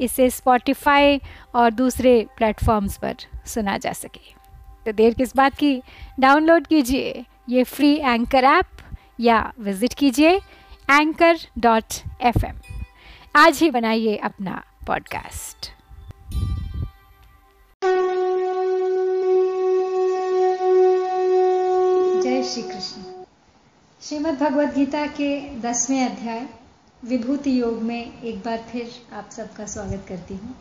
इसे स्पॉटिफाई और दूसरे प्लेटफॉर्म्स पर सुना जा सके। तो देर किस बात की? डाउनलोड कीजिए ये फ्री एंकर ऐप या विज़िट कीजिए एंकर डॉट एफ़ एम आज ही बनाइए अपना पॉडकास्ट जय श्री कृष्ण। श्रीमद् भगवद गीता के दसवें अध्याय विभूति योग में एक बार फिर आप सबका स्वागत करती हूँ।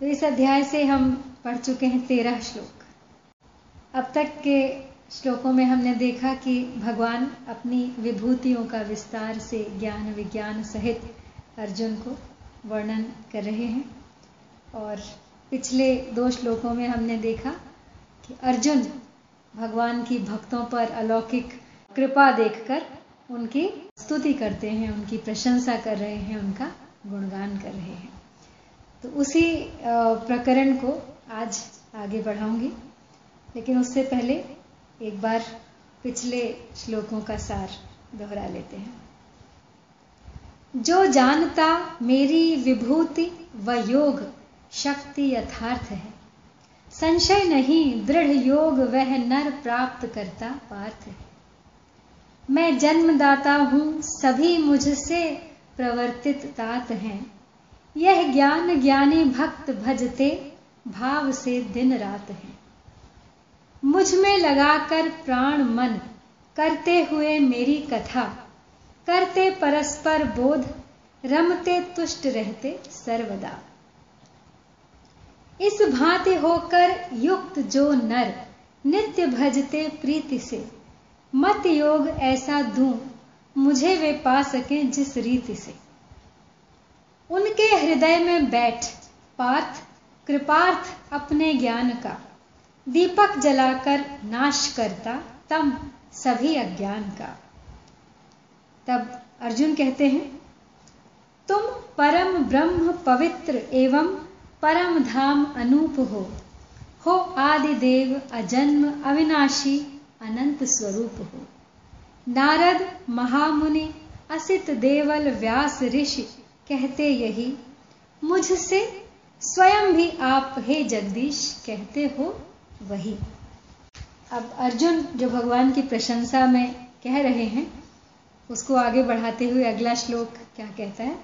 तो इस अध्याय से हम पढ़ चुके हैं तेरह श्लोक। अब तक के श्लोकों में हमने देखा कि भगवान अपनी विभूतियों का विस्तार से ज्ञान विज्ञान सहित अर्जुन को वर्णन कर रहे हैं। और पिछले दो श्लोकों में हमने देखा कि अर्जुन भगवान की भक्तों पर अलौकिक कृपा देखकर उनकी स्तुति करते हैं, उनकी प्रशंसा कर रहे हैं, उनका गुणगान कर रहे हैं। तो उसी प्रकरण को आज आगे बढ़ाऊँगी। लेकिन उससे पहले एक बार पिछले श्लोकों का सार दोहरा लेते हैं। जो जानता मेरी विभूति व योग, शक्ति यथार्थ है। संशय नहीं, दृढ़ योग वह नर प्राप्त करता पार्थ है। मैं जन्मदाता हूँ, सभी मुझसे प्रवर्तित तात हैं। यह ज्ञान ज्ञानी भक्त भजते, भाव से दिन रात है। मुझमें लगाकर प्राण मन, करते हुए मेरी कथा, करते परस्पर बोध, रमते तुष्ट रहते सर्वदा। इस भांति होकर युक्त जो नर, नित्य भजते प्रीति से मत योग ऐसा दूँ, मुझे वे पा सके जिस रीति से। उनके हृदय में बैठ, पार्थ, कृपार्थ अपने ज्ञान का, दीपक जलाकर नाश करता तम सभी अज्ञान का। तब अर्जुन कहते हैं, तुम परम ब्रह्म पवित्र एवं परम धाम अनूप हो। हो आदि देव अजन्म अविनाशी अनंत स्वरूप हो। नारद महामुनि, असित देवल व्यास ऋषि कहते यही, मुझसे स्वयं भी आप हे जगदीश कहते हो वही। अब अर्जुन जो भगवान की प्रशंसा में कह रहे हैं, उसको आगे बढ़ाते हुए अगला श्लोक क्या कहता है?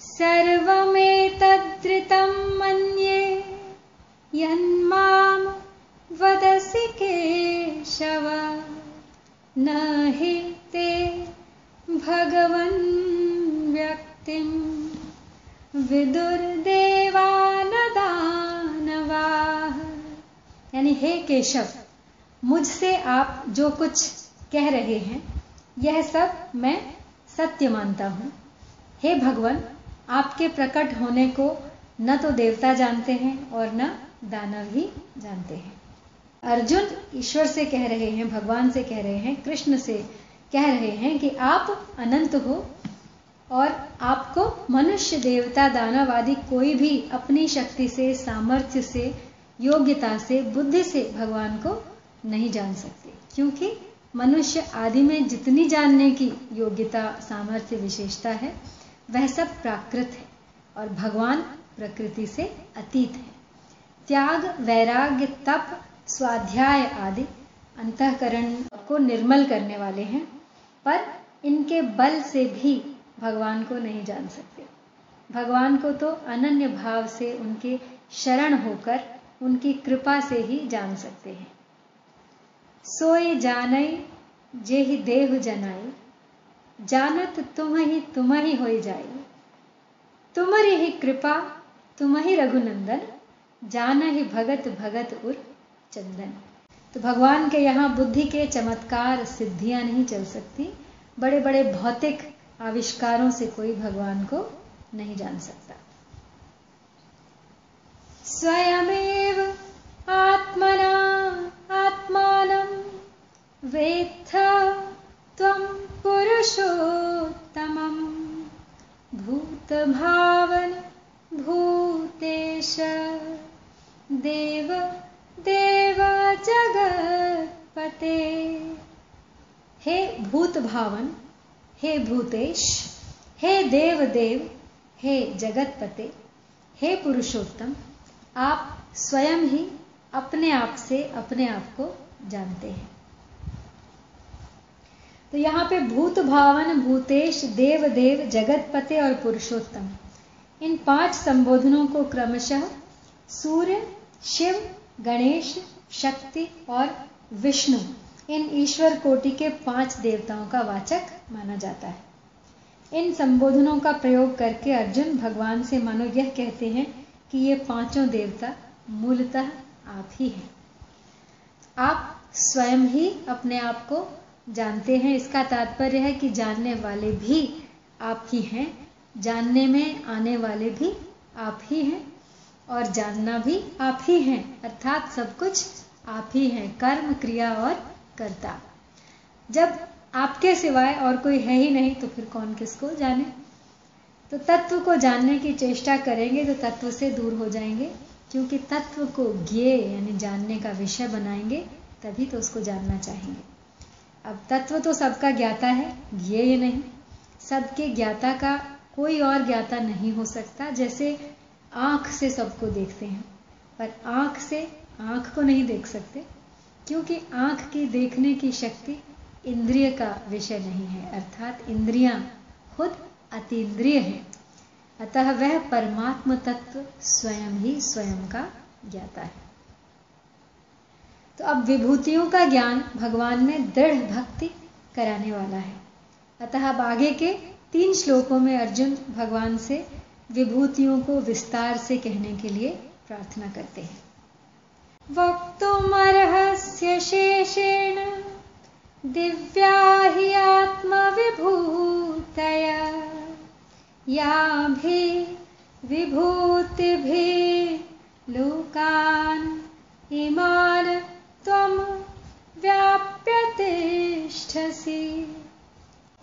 सर्वमेतद्धृतं मन्ये यन्मां वदसि केशव न हि ते भगवन् व्यक्तिं। विदुर्देवानदानवाः यानी हे केशव, मुझसे आप जो कुछ कह रहे हैं, यह सब मैं सत्य मानता हूँ। हे भगवान, आपके प्रकट होने को न तो देवता जानते हैं और न दानव ही जानते हैं। अर्जुन ईश्वर से कह रहे हैं, भगवान से कह रहे हैं, कृष्ण से कह रहे हैं कि आप अनंत हो और आपको मनुष्य, देवता दानव आदि कोई भी अपनी शक्ति से, सामर्थ्य से, योग्यता से, बुद्धि से भगवान को नहीं जान सकते। क्योंकि मनुष्य आदि में जितनी जानने की योग्यता, सामर्थ्य, विशेषता है, वह सब प्राकृत है और भगवान प्रकृति से अतीत है। त्याग, वैराग्य, तप स्वाध्याय आदि अंतकरण को निर्मल करने वाले हैं, पर इनके बल से भी भगवान को नहीं जान सकते। भगवान को तो अनन्य भाव से उनके शरण होकर उनकी कृपा से ही जान सकते हैं। सोए जानई जे ही देव जनाई, जानत तुम ही तुम ही हो जाए तुम्हारी ही कृपा तुम ही रघुनंदन जान ही भगत भगत उर चंदन। तो भगवान के यहाँ बुद्धि के चमत्कार सिद्धियाँ नहीं चल सकती। बड़े बड़े भौतिक आविष्कारों से कोई भगवान को नहीं जान सकता। स्वयमेव भावन, हे भूतेश, हे देव देव हे जगतपते, हे पुरुषोत्तम, आप स्वयं ही अपने आप से अपने आप को जानते हैं। तो यहाँ पे भूत भावन, भूतेश देव देव जगतपते और पुरुषोत्तम, इन पाँच संबोधनों को क्रमशः सूर्य, शिव, गणेश, शक्ति और विष्णु इन ईश्वर कोटि के पाँच देवताओं का वाचक माना जाता है। इन संबोधनों का प्रयोग करके अर्जुन भगवान से मानो यह कहते हैं कि ये पाँचों देवता मूलतः आप ही हैं। आप स्वयं ही अपने आप को जानते हैं। इसका तात्पर्य है कि जानने वाले भी आप ही हैं। जानने में आने वाले भी आप ही हैं और जानना भी आप ही हैं। अर्थात सब कुछ आप ही हैं। कर्म, क्रिया और कर्ता। जब आपके सिवाय और कोई है ही नहीं तो फिर कौन किसको जाने? तो तत्व को जानने की चेष्टा करेंगे तो तत्व से दूर हो जाएँगे। क्योंकि तत्व को ज्ञे यानी जानने का विषय बनाएँगे, तभी तो उसको जानना चाहेंगे। अब तत्व तो सबका ज्ञाता है, ज्ञेय नहीं। सबके ज्ञाता का कोई और ज्ञाता नहीं हो सकता, जैसे आँख से सबको देखते हैं। पर आँख से आँख को नहीं देख सकते। क्योंकि आँख की देखने की शक्ति इंद्रिय का विषय नहीं है, अर्थात इंद्रियाँ खुद अतीन्द्रिय है। अतः वह परमात्म तत्व स्वयं ही स्वयं का ज्ञाता है। तो अब विभूतियों का ज्ञान भगवान में दृढ़ भक्ति कराने वाला है। अतः अब आगे के तीन श्लोकों में अर्जुन भगवान से विभूतियों को विस्तार से कहने के लिए प्रार्थना करते हैं। वक्तुमर्हस्य शेषेण दिव्या हि आत्मविभूतया। याभि विभूतिभिः लोकान् इमान् त्वं व्याप्य तिष्ठसि।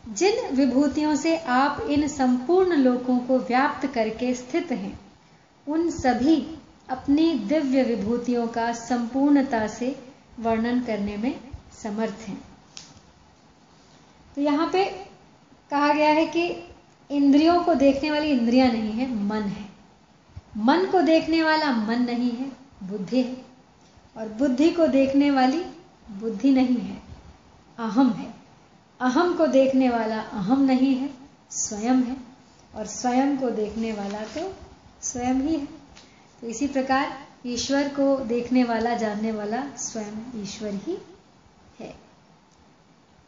जिन विभूतियों से आप इन संपूर्ण लोकों को व्याप्त करके स्थित हैं, उन सभी अपनी दिव्य विभूतियों का संपूर्णता से वर्णन करने में समर्थ हैं। तो यहाँ पे कहा गया है कि इंद्रियों को देखने वाली इंद्रियाँ नहीं है, मन है। मन को देखने वाला मन नहीं है, बुद्धि है। और बुद्धि को देखने वाली बुद्धि नहीं है, अहम है। अहम को देखने वाला अहम नहीं है, स्वयं है। और स्वयं को देखने वाला तो स्वयं ही है। तो इसी प्रकार ईश्वर को देखने वाला, जानने वाला स्वयं ईश्वर ही है।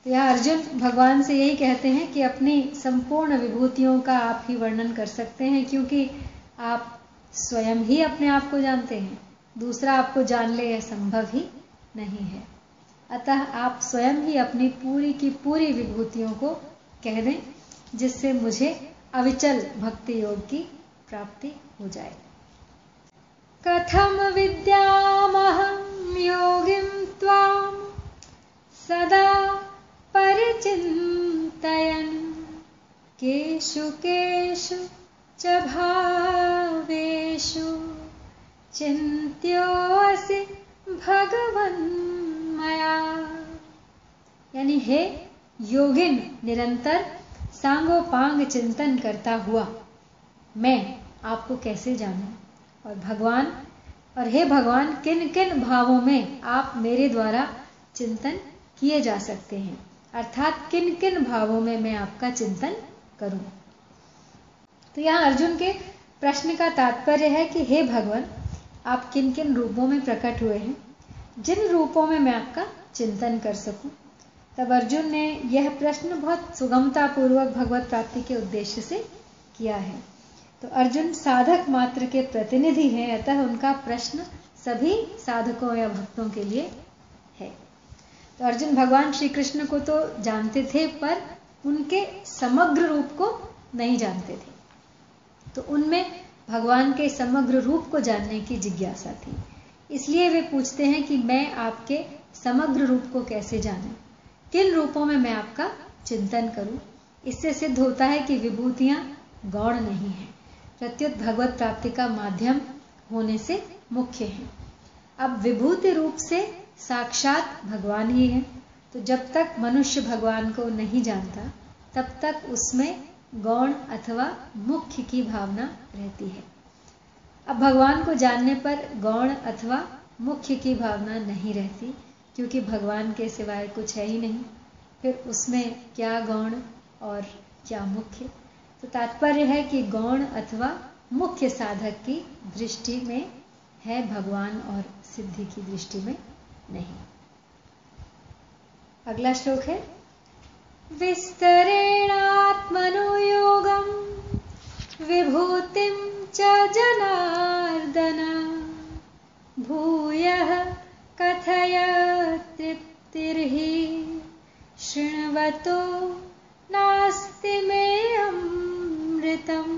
तो यह अर्जुन भगवान से यही कहते हैं कि अपनी संपूर्ण विभूतियों का आप ही वर्णन कर सकते हैं, क्योंकि आप स्वयं ही अपने आप को जानते हैं। दूसरा आपको जान ले यह संभव ही नहीं है। अतः आप स्वयं ही अपनी पूरी की पूरी विभूतियों को कह दें, जिससे मुझे अविचल भक्ति योग की प्राप्ति हो जाए। कथम विद्यामहम योगिम त्वाम सदा परिचिन्तयन्। केषु केषु च भावेषु चिन्त्योऽसि भगवन् मया यानी हे योगिन, निरंतर सांगोपांग चिंतन करता हुआ, मैं आपको कैसे जानूं? और भगवान, और हे भगवान किन किन भावों में आप मेरे द्वारा चिंतन किए जा सकते हैं? अर्थात किन किन भावों में मैं आपका चिंतन करूँ? तो यहाँ अर्जुन के प्रश्न का तात्पर्य है कि हे भगवान, आप किन किन रूपों में प्रकट हुए हैं? जिन रूपों में मैं आपका चिंतन कर सकूँ? तब अर्जुन ने यह प्रश्न बहुत सुगमता पूर्वक भगवत प्राप्ति के उद्देश्य से किया है। तो अर्जुन साधक मात्र के प्रतिनिधि हैं, अतः उनका प्रश्न सभी साधकों या भक्तों के लिए है। तो अर्जुन भगवान श्री कृष्ण को तो जानते थे, पर उनके समग्र रूप को नहीं जानते थे। तो उनमें भगवान के समग्र रूप को जानने की जिज्ञासा थी। इसलिए वे पूछते हैं कि मैं आपके समग्र रूप को कैसे जानूं? किन रूपों में मैं आपका चिंतन करूँ? इससे सिद्ध होता है कि विभूतियाँ गौण नहीं है। प्रत्युत भगवत प्राप्ति का माध्यम होने से मुख्य है। अब विभूति रूप से साक्षात भगवान ही है। तो जब तक मनुष्य भगवान को नहीं जानता, तब तक उसमें गौण अथवा मुख्य की भावना रहती है। अब भगवान को जानने पर गौण अथवा मुख्य की भावना नहीं रहती, क्योंकि भगवान के सिवाय कुछ है ही नहीं। फिर उसमें क्या गौण और क्या मुख्य? तो तात्पर्य है कि गौण अथवा मुख्य साधक की दृष्टि में है भगवान और सिद्धि की दृष्टि में नहीं। अगला श्लोक है। विस्तरेणात्मनुयोगम् विभूतिं च जनार्दन। भूय कथय तृप्तिर्हि शृण्वतो नास्ति मे अमृतम।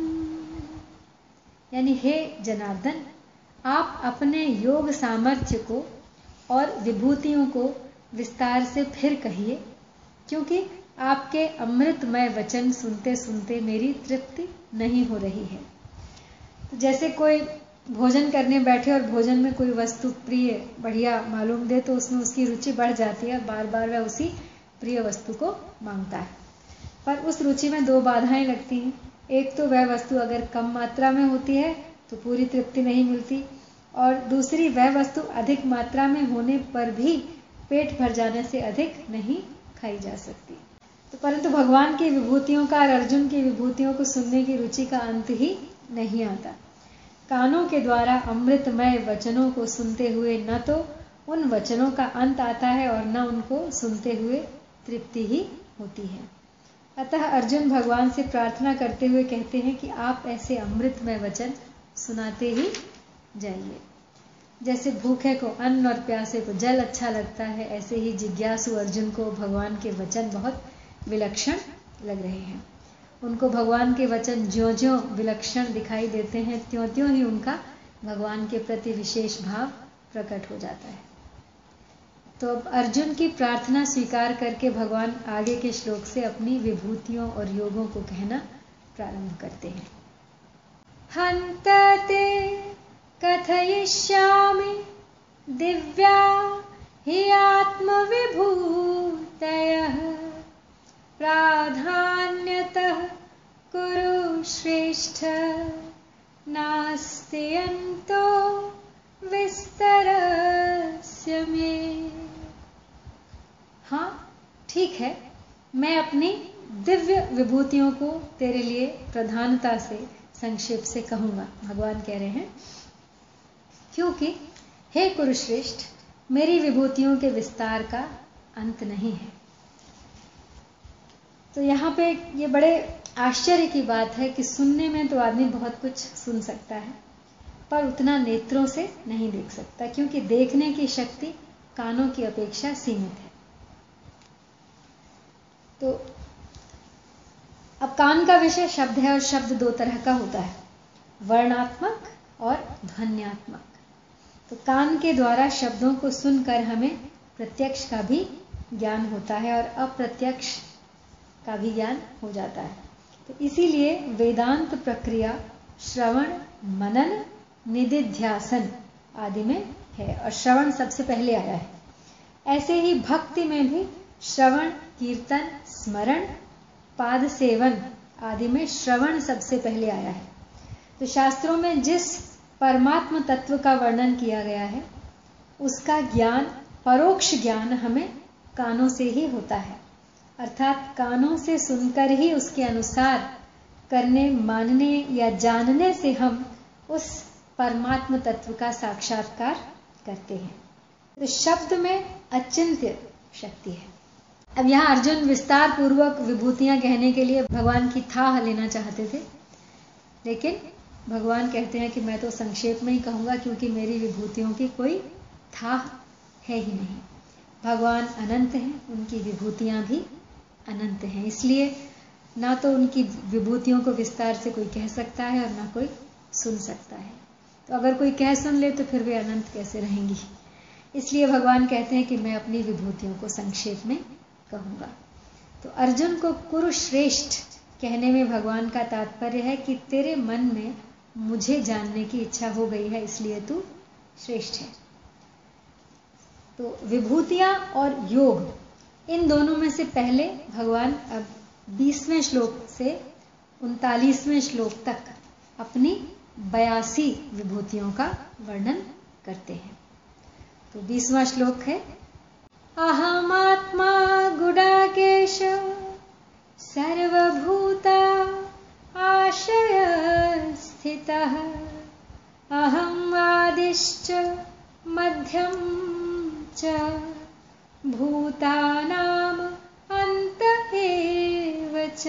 यानी हे जनार्दन, आप अपने योग सामर्थ्य को और विभूतियों को विस्तार से फिर कहिए, क्योंकि आपके अमृतमय वचन सुनते सुनते मेरी तृप्ति नहीं हो रही है। तो जैसे कोई भोजन करने बैठे और भोजन में कोई वस्तु प्रिय, बढ़िया मालूम दे तो उसमें उसकी रुचि बढ़ जाती है बार बार वह उसी प्रिय वस्तु को माँगता है। पर उस रुचि में दो बाधाएँ लगती हैं। एक तो वह वस्तु अगर कम मात्रा में होती है तो पूरी तृप्ति नहीं मिलती। और दूसरी, वह वस्तु अधिक मात्रा में होने पर भी पेट भर जाने से अधिक नहीं खाई जा सकती। तो परंतु भगवान की विभूतियों का और अर्जुन की विभूतियों को सुनने की रुचि का अंत ही नहीं आता। कानों के द्वारा अमृतमय वचनों को सुनते हुए न तो उन वचनों का अंत आता है और न उनको सुनते हुए तृप्ति ही होती है। अतः अर्जुन भगवान से प्रार्थना करते हुए कहते हैं कि आप ऐसे अमृतमय वचन सुनाते ही जाइए। जैसे भूखे को अन्न और प्यासे को जल अच्छा लगता है, ऐसे ही जिज्ञासु अर्जुन को भगवान के वचन बहुत विलक्षण लग रहे हैं। उनको भगवान के वचन ज्यो ज्यो विलक्षण दिखाई देते हैं त्यों त्यों ही उनका भगवान के प्रति विशेष भाव प्रकट हो जाता है। तो अब अर्जुन की प्रार्थना स्वीकार करके भगवान आगे के श्लोक से अपनी विभूतियों और योगों को कहना प्रारंभ करते हैं। हंतते कथयिष्यामि दिव्या हि आत्मविभूतयः। प्राधान्यतः कुरु श्रेष्ठ। नास्ति अंतो विस्तरस्य में। हाँ ठीक है। मैं अपनी दिव्य विभूतियों को तेरे लिए प्रधानता से, संक्षेप से कहूँगा। भगवान कह रहे हैं, क्योंकि, हे कुरुश्रेष्ठ, मेरी विभूतियों के विस्तार का अंत नहीं है। तो यहाँ पे ये बड़े आश्चर्य की बात है कि सुनने में तो आदमी बहुत कुछ सुन सकता है, पर उतना नेत्रों से नहीं देख सकता, क्योंकि देखने की शक्ति कानों की अपेक्षा सीमित है। तो अब कान का विषय शब्द है और शब्द दो तरह का होता है। वर्णात्मक और ध्वन्यात्मक। तो कान के द्वारा शब्दों को सुनकर हमें प्रत्यक्ष का भी ज्ञान होता है और अप्रत्यक्ष का भी ज्ञान हो जाता है। तो इसीलिए वेदांत प्रक्रिया, श्रवण, मनन, निधिध्यासन आदि में है और श्रवण सबसे पहले आया है। ऐसे ही भक्ति में भी श्रवण कीर्तन, स्मरण, पाद सेवन आदि में श्रवण सबसे पहले आया है। तो शास्त्रों में जिस परमात्म तत्व का वर्णन किया गया है, उसका ज्ञान, परोक्ष ज्ञान हमें कानों से ही होता है। अर्थात कानों से सुनकर ही उसके अनुसार करने, मानने या जानने से हम उस परमात्म तत्व का साक्षात्कार करते हैं। तो शब्द में अचिंत्य शक्ति है। अब यहाँ अर्जुन विस्तार पूर्वक विभूतियाँ कहने के लिए भगवान की थाह लेना चाहते थे। लेकिन भगवान कहते हैं कि मैं तो संक्षेप में ही कहूँगा क्योंकि मेरी विभूतियों की कोई थाह है ही नहीं। भगवान अनंत हैं, उनकी विभूतियाँ भी अनंत हैं। इसलिए ना तो उनकी विभूतियों को विस्तार से कोई कह सकता है और ना कोई सुन सकता है। तो अगर कोई कह सुन ले तो फिर वे अनंत कैसे रहेंगी? इसलिए भगवान कहते हैं कि मैं अपनी विभूतियों को संक्षेप में कहूँगा। तो अर्जुन को कुरुश्रेष्ठ कहने में भगवान का तात्पर्य है कि तेरे मन में मुझे जानने की इच्छा हो गई है, इसलिए तू श्रेष्ठ है। तो विभूतियाँ और योग, इन दोनों में से पहले भगवान अब बीसवें श्लोक से उनतालीसवें श्लोक तक अपनी बयासी विभूतियों का वर्णन करते हैं। तो बीसवां श्लोक है अहमात्मा गुडाकेश, सर्वभूता आशय स्थितः। अहम आदिश्च मध्यम च भूतानाम अंत एव च।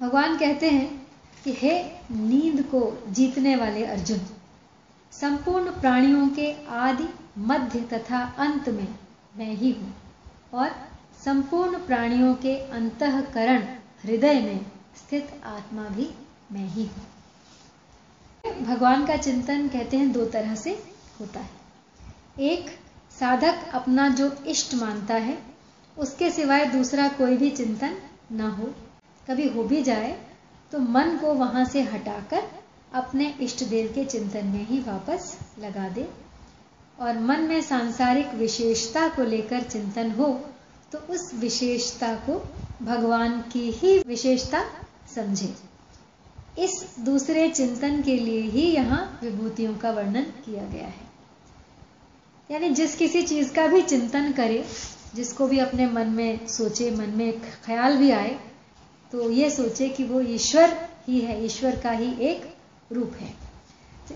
भगवान कहते हैं कि हे नींद को जीतने वाले अर्जुन, संपूर्ण प्राणियों के आदि मध्य तथा अंत में मैं ही हूँ। और संपूर्ण प्राणियों के अंतकरण हृदय में स्थित आत्मा भी मैं ही हूँ। भगवान का चिंतन कहते हैं दो तरह से होता है। एक, साधक अपना जो इष्ट मानता है, उसके सिवाय दूसरा कोई भी चिंतन न हो। कभी हो भी जाए तो मन को वहाँ से हटाकर अपने इष्ट देव के चिंतन में ही वापस लगा दे। और मन में सांसारिक विशेषता को लेकर चिंतन हो तो उस विशेषता को भगवान की ही विशेषता समझे। इस दूसरे चिंतन के लिए ही यहाँ विभूतियों का वर्णन किया गया है। यानी जिस किसी चीज़ का भी चिंतन करे, जिसको भी अपने मन में सोचे, मन में ख्याल भी आए तो ये सोचे कि वो ईश्वर ही है, ईश्वर का ही एक रूप है।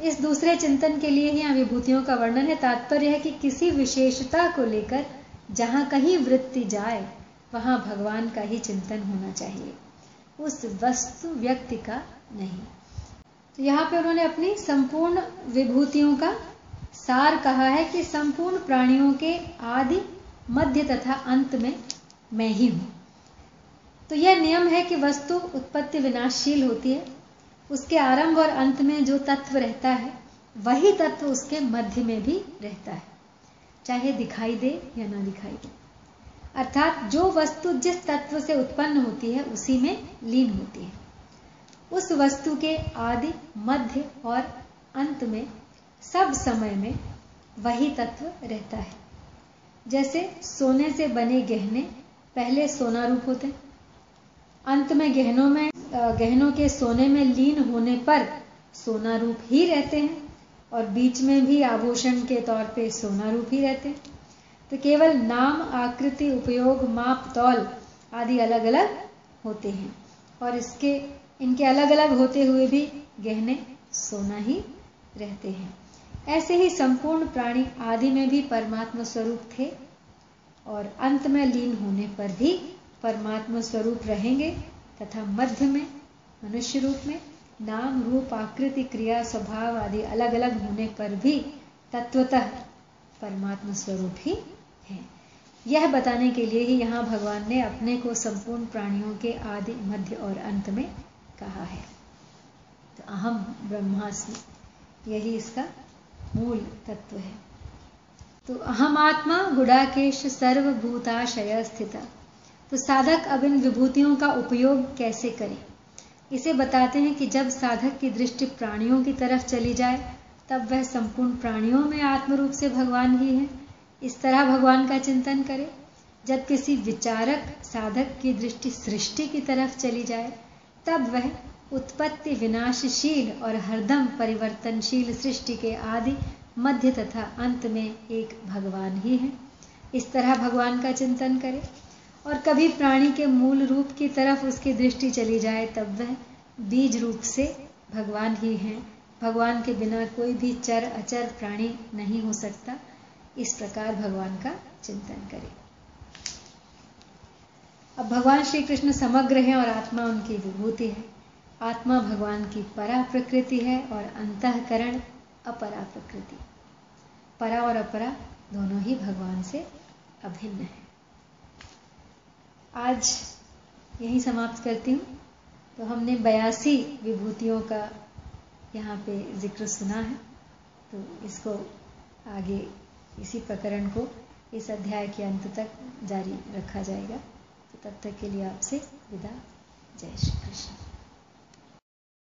इस दूसरे चिंतन के लिए ही यहाँ विभूतियों का वर्णन है। तात्पर्य है कि किसी विशेषता को लेकर जहाँ कहीं वृत्ति जाए, वहाँ भगवान का ही चिंतन होना चाहिए। उस वस्तु व्यक्ति का नहीं। तो यहाँ पे उन्होंने अपनी संपूर्ण विभूतियों का सार कहा है कि संपूर्ण प्राणियों के आदि, मध्य तथा अंत में मैं ही हूँ। तो यह नियम है कि वस्तु उत्पत्ति विनाशशील होती है। उसके आरंभ और अंत में जो तत्व रहता है, वही तत्व उसके मध्य में भी रहता है। चाहे दिखाई दे या ना दिखाई दे। अर्थात जो वस्तु जिस तत्व से उत्पन्न होती है, उसी में लीन होती है। उस वस्तु के आदि, मध्य और अंत में, सब समय में वही तत्व रहता है। जैसे सोने से बने गहने पहले सोना रूप होते हैं। अंत में गहनों में गहनों के सोने में लीन होने पर सोना रूप ही रहते हैं और बीच में भी आभूषण के तौर पे सोना रूप ही रहते हैं। तो केवल नाम, आकृति, उपयोग, माप, तौल आदि अलग अलग होते हैं और इसके, इनके अलग अलग होते हुए भी गहने सोना ही रहते हैं। ऐसे ही संपूर्ण प्राणी आदि में भी परमात्मा स्वरूप थे और अंत में लीन होने पर भी परमात्मा स्वरूप रहेंगे तथा मध्य में, मनुष्य रूप में, नाम, रूप, आकृति, क्रिया, स्वभाव आदि अलग अलग होने पर भी तत्वतः परमात्मा स्वरूप ही है। यह बताने के लिए ही यहाँ भगवान ने अपने को संपूर्ण प्राणियों के आदि मध्य और अंत में कहा है। तो अहम ब्रह्मास्मि, यही इसका मूल तत्व है। तो अहम आत्मा गुड़ाकेश सर्वभूताशय स्थित तो साधक अब इन विभूतियों का उपयोग कैसे करें? इसे बताते हैं कि जब साधक की दृष्टि प्राणियों की तरफ़ चली जाए, तब वह संपूर्ण प्राणियों में आत्मरूप से भगवान ही है। इस तरह भगवान का चिंतन करे। जब किसी विचारक साधक की दृष्टि सृष्टि की तरफ़ चली जाए, तब वह उत्पत्ति विनाशशील और हरदम परिवर्तनशील सृष्टि के आदि मध्य तथा अंत में एक भगवान ही है। इस तरह भगवान का चिंतन करे। और कभी प्राणी के मूल रूप की तरफ़ उसकी दृष्टि चली जाए, तब वह बीज रूप से भगवान ही हैं। भगवान के बिना कोई भी चर, अचर प्राणी नहीं हो सकता। इस प्रकार भगवान का चिंतन करें। अब भगवान श्री कृष्ण समग्र है और आत्मा उनकी विभूति है। आत्मा भगवान की परा प्रकृति है और अंतकरण अपरा प्रकृति परा और अपरा दोनों ही भगवान से अभिन्न है। आज यही समाप्त करती हूँ। तो हमने बयासी विभूतियों का यहाँ पे ज़िक्र सुना है। तो इसको आगे इसी प्रकरण को इस अध्याय के अंत तक जारी रखा जाएगा। तो तब तक के लिए आपसे विदा। जय श्री कृष्ण।